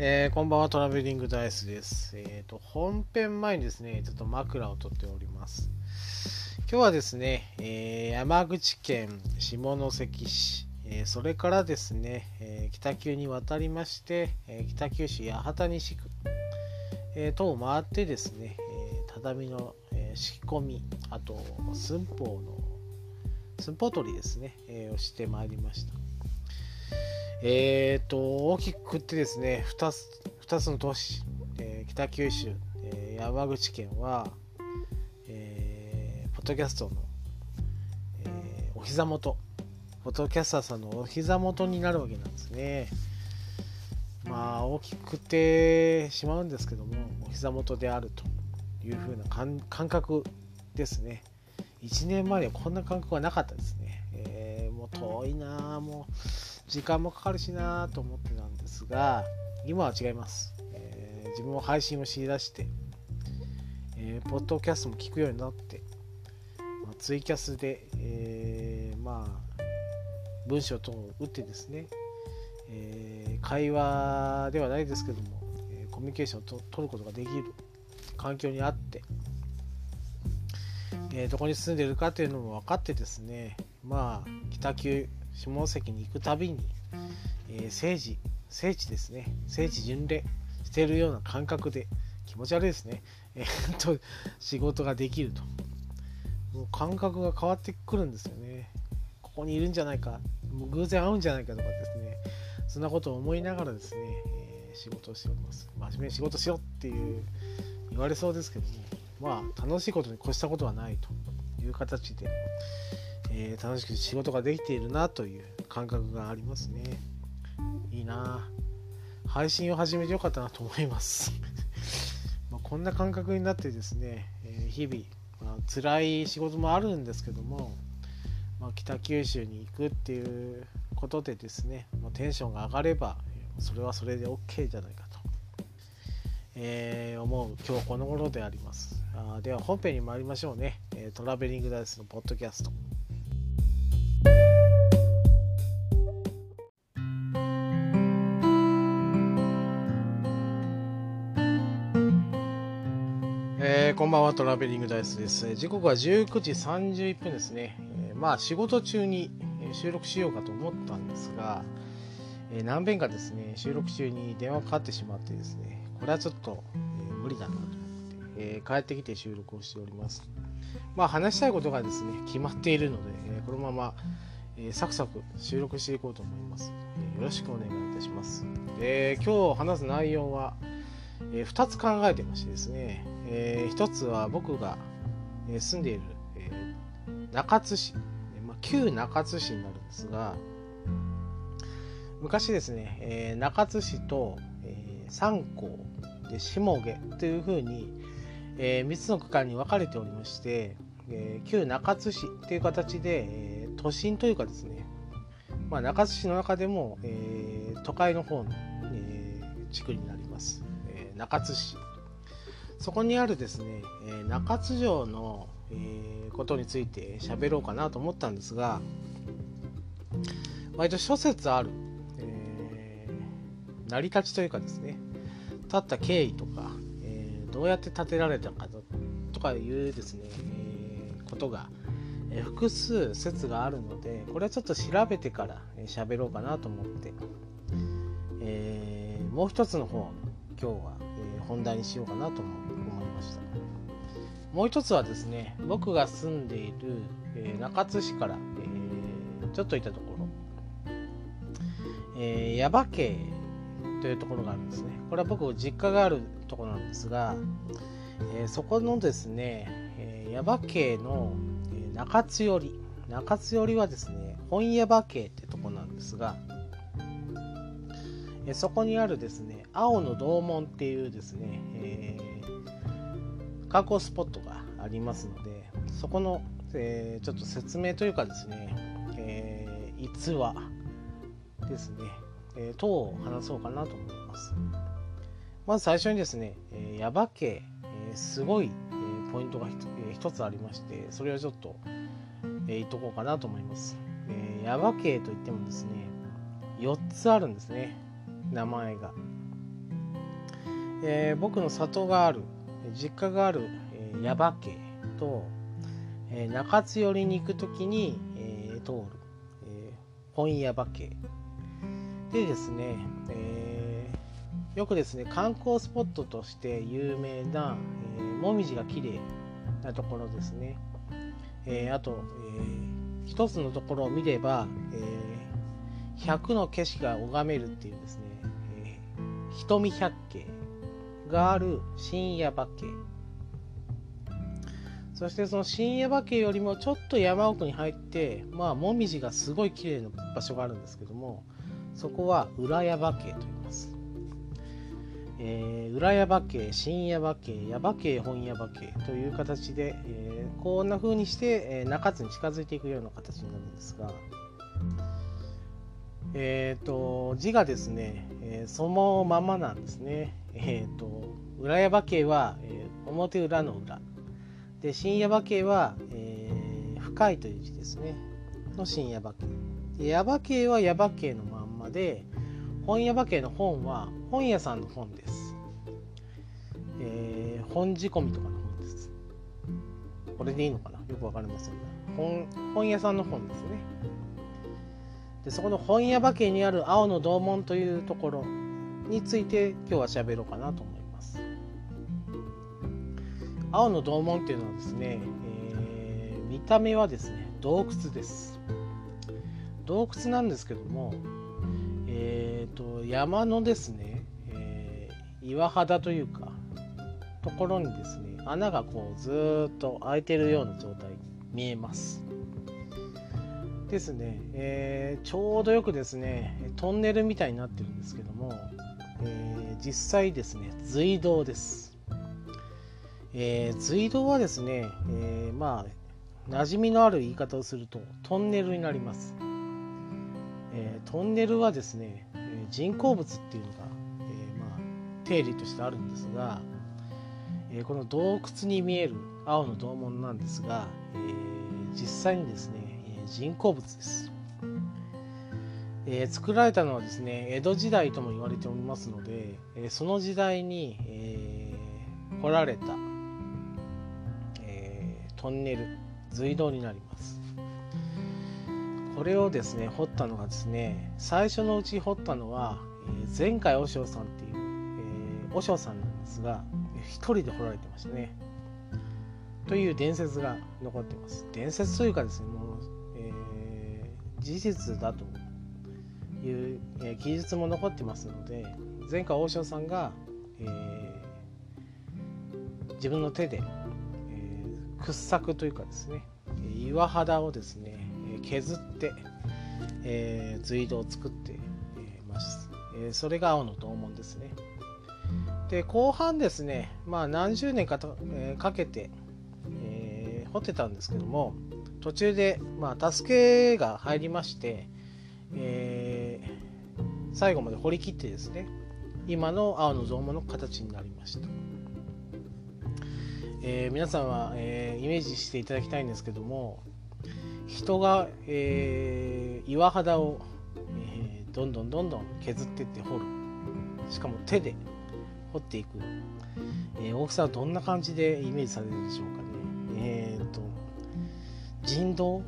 えー、こんばんは、トラベリングダイスです。えっ、ー、と、本編前にですね、ちょっと枕を取っております。今日はですね、えー、山口県下関市、えそれからですね、え北九に渡りまして、え北九市八幡西区、え等を回ってですね、え畳の、え仕込み、あと寸法の、寸法取りですね、えをしてまいりました。えっ、ー、と、大きくってですね、2つ ,2 つの都市、えー、北九州、えー、山口県は、えー、ポッドキャストの、えお膝元、ポッドキャスターさんのお膝元になるわけなんですね。まあ、大きくってしまうんですけども、お膝元であるというふうな感覚ですね。1年前にはこんな感覚はなかったですね。えー、もう遠いなもう。時間もかかるしなと思ってたんですが今は違います、えー、自分も配信をしだして、えー、ポッドキャストも聞くようになって、まあ、ツイキャスで、えー、まあ文章等を打ってですね、え会話ではないですけども、えコミュニケーションをと取ることができる環境にあって、えどこに住んでるかというのも分かってですねまあ北九下関に行くたびに、えー、政治聖地ですね。聖地巡礼しているような感覚で気持ち悪いですね、えー、と仕事ができると。もう感覚が変わってくるんですよね。ここにいるんじゃないか。もう偶然会うんじゃないかとかですね。そんなことを思いながらですね、えー、仕事をしております。真面目に仕事しろっていう言われそうですけどもまあ楽しいことに越したことはないという形で、えー、楽しく仕事ができているなという感覚がありますね。いいな。配信を始めてよかったなと思います。まこんな感覚になってですね、えー、日々、まあ、辛い仕事もあるんですけども、まあ、北九州に行くっていうことでですね、まあ、テンションが上がればそれはそれで OK じゃないかと、えー、思う今日この頃であります。あでは本編に参りましょうね、えトラベリングダイスのポッドキャスト。こんばんは、トラベリングダイスです。時刻は19時31分ですね。えー、まあ、仕事中に収録しようかと思ったんですが、えー、何遍かですね、収録中に電話かかってしまってですね、これはちょっと、えー、無理だなと思って、え帰ってきて収録をしております。まあ、話したいことがですね、決まっているので、えこのまま、えサクサク収録していこうと思います。えよろしくお願いいたします。で今日話す内容は、え2つ考えてましてですね、えー、一つは僕が、住んでいる、えー、中津市、まあ、旧中津市になるんですが昔ですね、えー、中津市と、えー、三港で下毛というふうに、えー、3つの区間に分かれておりまして、えー、旧中津市という形で、えー、都心というかですね、まあ、中津市の中でも、えー、都会の方の、えー、地区になります、中津市。そこにあるですね、え中津城の、えことについて喋ろうかなと思ったんですが割と諸説ある、えー、成り立ちというかですね立った経緯とか、えー、どうやって建てられたかとかいうですね、えー、ことが、え複数説があるのでこれはちょっと調べてから喋、えろうかなと思って、えもう一つの方今日は、本題にしようかなと思いました。もう一つはですね僕が住んでいる、えー、中津市から、えー、ちょっと行ったところ、えー、耶馬渓というところがあるんですね。これは僕実家があるところなんですが、えー、そこのですね、えー、耶馬渓の、え、中津寄り。中津寄りはですね本耶馬渓ってとこなんですがえそこにあるですね青の洞門っていうですね、え観光スポットがありますのでそこの、えー、ちょっと説明というかですね、えー、逸話ですね、えー、等を話そうかなと思います。まず最初にですね、えー、耶馬渓、えー、すごい、えー、ポイントが一、つありましてそれをちょっと、えー、言っとこうかなと思います、えー、耶馬渓といってもですね4つあるんですね。名前が。えー、僕の里がある実家がある、えー、耶馬渓と、えー、中津寄りに行く時に、えー、通る、えー、本耶馬渓でですね、えー、よくですね観光スポットとして有名な、えー、もみじが綺麗なところですね、えー、あと、えー、一つのところを見れば、えー、100の景色が拝めるっていうですね、瞳百景がある深夜馬渓そしてその深夜馬渓よりもちょっと山奥に入ってまあもみじがすごい綺麗な場所があるんですけどもそこは裏矢場家と言います。えー、裏矢場家、新矢場家、矢場家、本矢場家という形で、えー、こんな風にして、えー、中津に近づいていくような形になるんですが、えーと、字がですね、えー、そのままなんですね。えーと、裏矢場家は、えー、表裏の裏。で、新矢場家は、えー、深いという字ですね。の新矢場家。矢場家は矢場家のまんまで本屋馬券の本は本屋さんの本です、えー、本仕込みとかの本ですこれでいいのかな？よくわかりませんが本本屋さんの本ですねでそこの本屋馬券にある青の洞門というところについて今日は喋ろうかなと思います。青の洞門っていうのはですね、えー、見た目はですね洞窟です。洞窟なんですけどもえーと、山のですね、えー、岩肌というかところにですね穴がこうずっと開いてるような状態見えます。ですね、えー、ちょうどよくですねトンネルみたいになってるんですけども、えー、実際ですね隧道です、えー、隧道はですね、えまあ馴染みのある言い方をするとトンネルになります。え、トンネルはですね、人工物っていうのが、えまあ、定理としてあるんですが、えこの洞窟に見える青の洞門なんですが、え実際にですね、人工物です、え作られたのはですね江戸時代とも言われておりますので、えその時代に、え掘られた、えトンネル隧道になります。これをですね掘ったのがですね最初のうち掘ったのは、えー、前回和尚さんっていう、えー、和尚さんなんですが一人で掘られてましたね。という伝説が残ってます。伝説というかですねもう、事実だという、え、記述も残ってますので前回和尚さんが、えー、自分の手で、えー、掘削というかですね岩肌をですね削って、えー、隧道を作っています、え、それが青の洞門ですね。で後半ですねまあ何十年かと、え、かけて、え、掘ってたんですけども途中で、まあ、助けが入りまして、えー、最後まで掘り切ってですね今の青の洞門の形になりました、えー、皆さんは、えー、イメージしていただきたいんですけども人が、えー、岩肌を、えー、どんどんどんどん削ってって掘る。しかも手で掘っていく、えー、大きさはどんな感じでイメージされるでしょうかね。えっ、と人道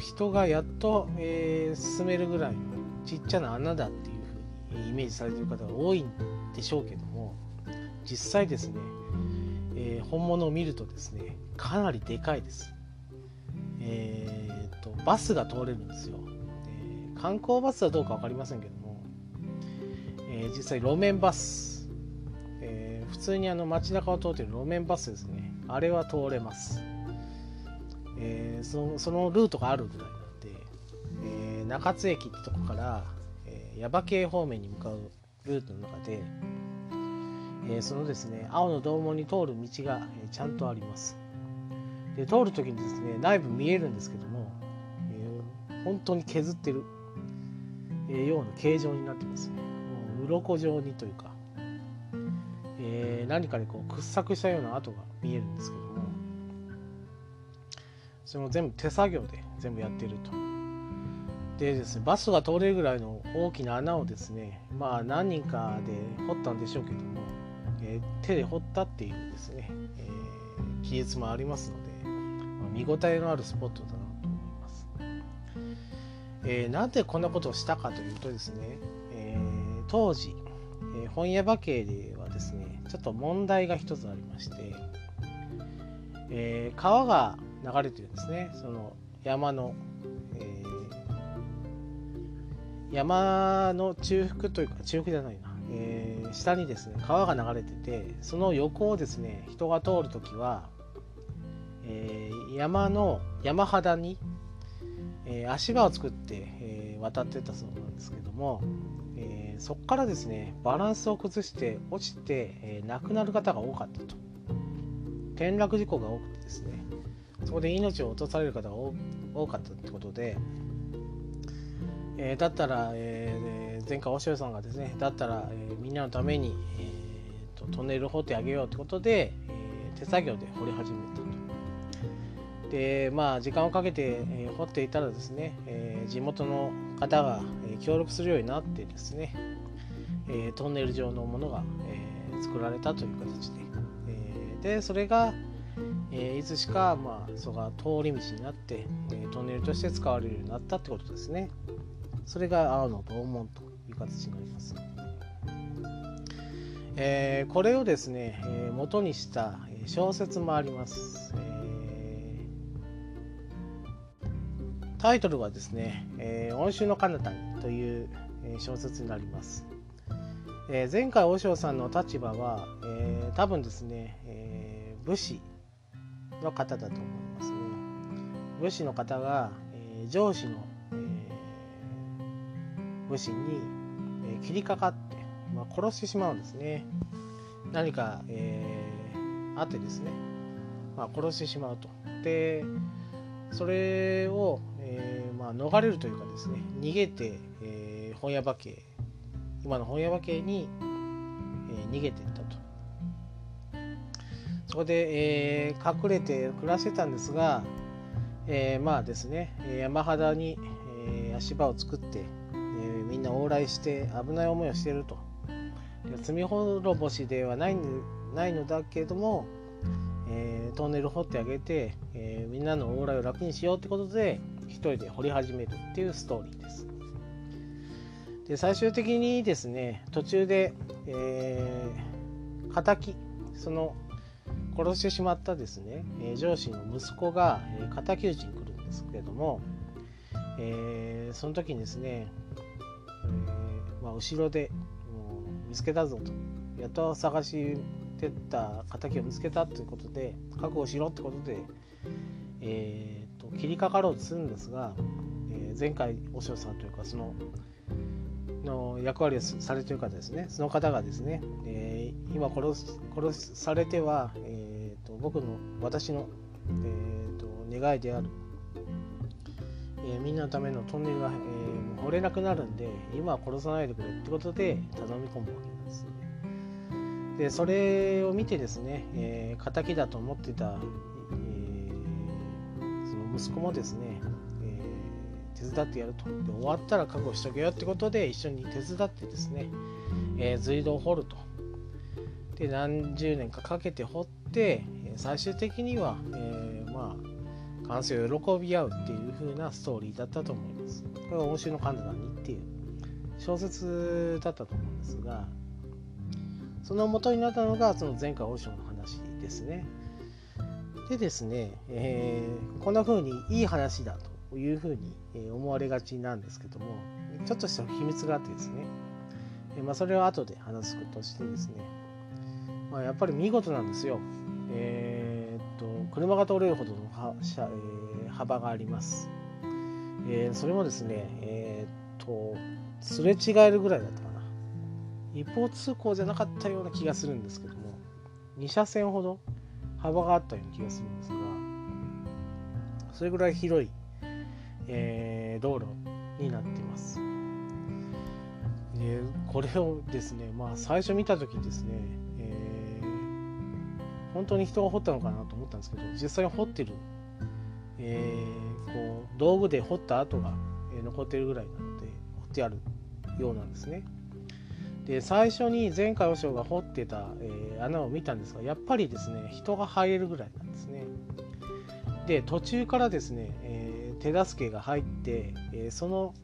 人がやっと、え進めるぐらいのちっちゃな穴だっていうふうにイメージされてる方が多いんでしょうけども実際ですね、え本物を見るとですねかなりでかいです。えーと、バスが通れるんですよ、えー、観光バスはどうか分かりませんけども、えー、実際路面バス、えー、普通にあの街中を通ってる路面バスですね。あれは通れます、えー、そのそのルートがあるぐらいなんで、えー、中津駅ってとこから、えー、耶馬渓方面に向かうルートの中で、えー、そのですね青の洞門に通る道が、え、ちゃんとあります。で通る時にですね内部見えるんですけども、えー、本当に削ってる、え、ような形状になってます。ねもう鱗状にというか、え、何かでこう掘削したような跡が見えるんですけどそれも全部手作業で全部やってるとでですねバスが通れるぐらいの大きな穴をですねまあ何人かで掘ったんでしょうけども、えー、手で掘ったっていうですね、えー、記述もありますので、まあ、見応えのあるスポットだなと思います。えー、なんでこんなことをしたかというとですね、えー、当時、え、本屋馬渓ではですねちょっと問題が一つありまして、えー、川が流れてるんですね。その山の、えー、山の中腹というか中腹じゃないな、えー、下にですね川が流れててその横をですね人が通るときは、えー、山の山肌に、え、足場を作って、え、渡ってたそうなんですけども、え、そこからですねバランスを崩して落ちて、えー、亡くなる方が多かったと。転落事故が多くてですねそこで命を落とされる方が多かったってことで、えー、だったら、えー、前回大塩さんがですねだったら、えー、みんなのために、えーと、トンネル掘ってあげようってことで、えー、手作業で掘り始めたと。でまあ時間をかけて、えー、掘っていたらですね、えー、地元の方が、えー、協力するようになってですね、えー、トンネル状のものが、えー、作られたという形で、えー、でそれが、えー、いつしか、まあ、そが通り道になって、えー、トンネルとして使われるようになったってことですね。それが青の洞門という形になります。えー、これをですね、えー、元にした小説もあります。えー、タイトルはですね、えー、温州の彼方にという小説になります。えー、前回和尚さんの立場は、えー、多分ですね、えー、武士の方だと思いますね。武士の方が、えー、上司の、えー、武士に、えー、切りかかって、まあ、殺してしまうんですね。何か、えー、あってですね、まあ、殺してしまうと。で、それを、えーまあ、逃れるというかですね、逃げて、えー、本屋馬渓、今の本屋馬渓に、えー、逃げてそこで、えー、隠れて暮らしてたんですが、えー、まあですね山肌に、えー、足場を作って、えー、みんな往来して危ない思いをしていると罪滅ぼしではないないのだけれども、えー、トンネル掘ってあげて、えー、みんなの往来を楽にしようってことで一人で掘り始めるっていうストーリーです。で最終的にですね途中で、えー、敵その殺してしまったですね、え上司の息子が、え敵討ちに来るんですけれども、え、その時にですね、え、まあ、後ろでもう見つけたぞと。やっと探してった敵を見つけたということで覚悟しろってことで、えーと、切りかかろうとするんですが、え前回お塩さんというかそのの役割をされている方ですね。その方がですね、えー、今殺す殺されては、えー、僕の私の、えーと、願いである、えー、みんなのためのトンネルが、えー、掘れなくなるんで今は殺さないでくれってことで頼み込むわけなんですねでそれを見てですね、えー、敵だと思ってた、え、その息子もですねえ手伝ってやると。で終わったら覚悟しとけよってことで一緒に手伝ってですね、えー、隧道を掘ると。で何十年かかけて掘って最終的には、えー、まあ完成を喜び合うっていう風なストーリーだったと思います。これは欧州の神田にっていう小説だったと思うんですがその元になったのがその前回欧州の話ですね。でですね、えー、こんな風にいい話だというふうに思われがちなんですけどもちょっとした秘密があってですね、まあ、それを後で話すことしてですね、まあ、やっぱり見事なんですよ。えー、っと車が通れるほどのは車、えー、幅があります。えー、それもですね、えー、っとすれ違えるぐらいだったかな。一方通行じゃなかったような気がするんですけども2車線ほど幅があったような気がするんですがそれぐらい広いえー、道路になっています。でこれをですね、まあ、最初見た時ですね、本当に人が掘ったのかなと思ったんですけど実際に掘ってる、えー、こう道具で掘った跡が残ってるぐらいなので掘ってあるようなんですね。で最初に前回和尚が掘ってた、えー、穴を見たんですがやっぱりですね人が入れるぐらいなんですねで途中からですね、えー、手助けが入って、えー、その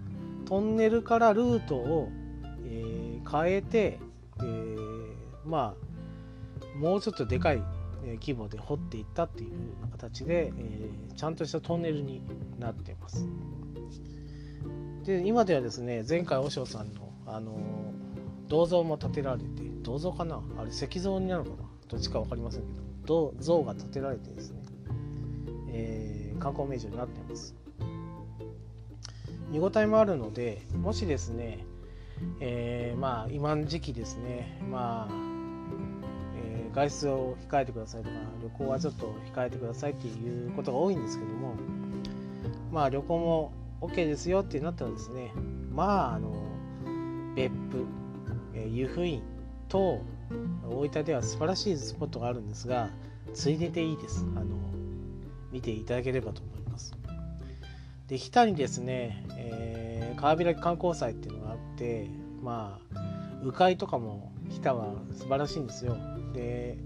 トンネルからルートを、え変えて、えまあもうちょっとでかい規模で掘っていったっていう形で、えちゃんとしたトンネルになってます。で今ではですね前回和尚さんのあの銅像も建てられて銅像かな？あれ石像になるのかな？どっちか分かりませんけど像が建てられてですね、えー、観光名所になっています。見応えもあるのでもしですね、えー、まあ今の時期ですねまあ、外出を控えてくださいとか旅行はちょっと控えてくださいっていうことが多いんですけどもまあ旅行も OK ですよってなったらですねまああの別府え湯布院と大分では素晴らしいスポットがあるんですがついででいいです。あの見ていただければと思います。で日田にですね、えー、川開き観光祭っていうのがあってまあ鵜飼とかも日田は素晴らしいんですよ。で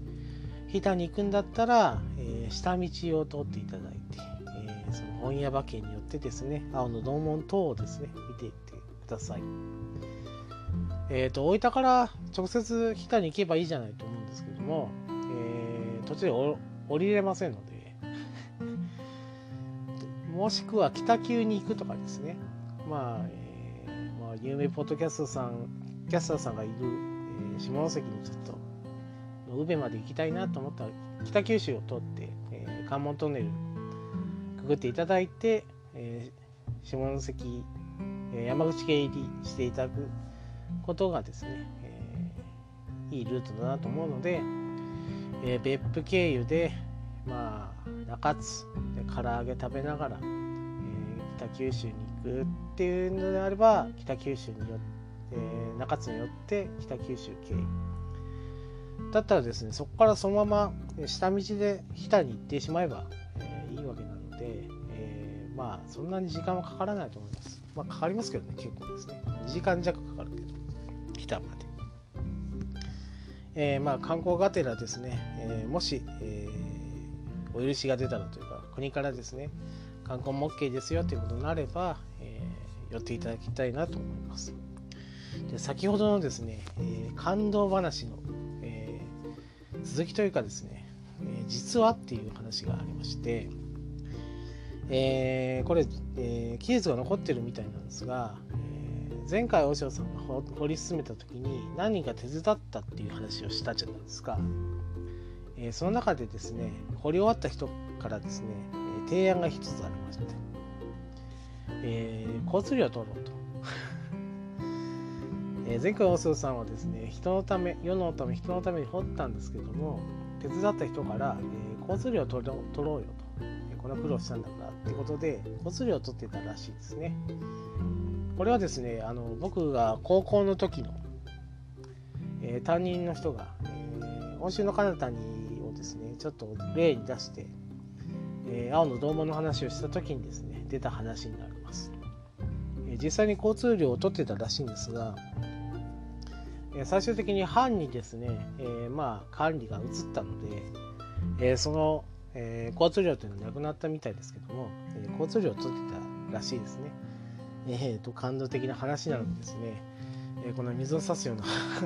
日田に行くんだったら、えー、下道を通っていただいて、えー、その本屋馬券によってですね青の道門等をですね見ていってください。えーと、大分から直接日田に行けばいいじゃないと思うんですけども、えー、途中で降りれませんので もしくは北急に行くとかですね、まあえー、有名ポッドキャストさんキャスターさんがいる、えー、下関にちょっと宇部まで行きたいなと思ったら北九州を通って、えー、関門トンネルくぐっていただいて、えー、下関、え、山口県入りしていただくことがですね、え、いいルートだなと思うので、え、別府経由で、まあ、中津で唐揚げ食べながら、え、北九州に行くっていうのであれば北九州によって、え、中津によって北九州経由。だったらですねそこからそのまま下道で日田に行ってしまえば、えー、いいわけなので、えー、まあそんなに時間はかからないと思いますまあかかりますけどね結構ですね2時間弱かかるけど北まで。えー、まあ観光がてらですね、え、もし、えー、お許しが出たらというか国からですね観光も OK ですよということになれば、え寄っていただきたいなと思います。で先ほどのですね、え感動話の、続きというかですね、え実はっていう話がありまして、えこれ、えー、記述が残ってるみたいなんですが、えー前回大塩さんが掘り進めた時に何人か手伝ったっていう話をしたじゃないですか、えー、その中でですね掘り終わった人からですね、提案が一つありまして、えー、交通量を取ろうと。え前回大塩さんはですね人のため世のため人のために掘ったんですけども手伝った人から、え交通量を取ろうよと、えこの苦労したんだからってことで交通量を取ってたらしいですね。これはですねあの僕が高校の時の、えー、担任の人が、えー、温州の彼方にをですねちょっと例に出して、え、青の同門の話をした時にですね出た話になります、え実際に交通量を取ってたらしいんですが、最終的に班にですね、えまあ管理が移ったので、えその、え交通量というのはなくなったみたいですけども、え交通量を取ってたらしいですね。えーと、感動的な話なのでですね、えー、この水を差すような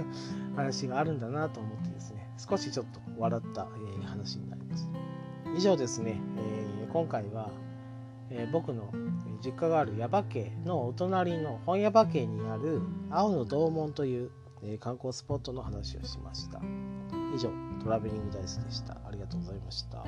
話があるんだなと思ってですね少しちょっと笑った、え、話になります。以上ですね、え、今回は、え僕の実家がある耶馬渓のお隣の本耶馬渓にある青の洞門という、え観光スポットの話をしました以上トラベリングダイスでしたありがとうございました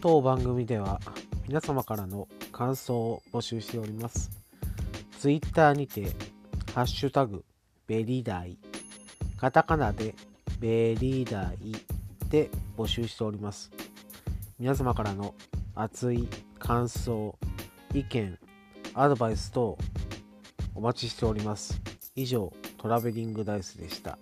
当番組では皆様からの感想を募集しております。Twitter にて、ハッシュタグ、ベリーダイ、カタカナでベリーダイで募集しております。皆様からの熱い感想、意見、アドバイス等お待ちしております。以上、トラベリングダイスでした。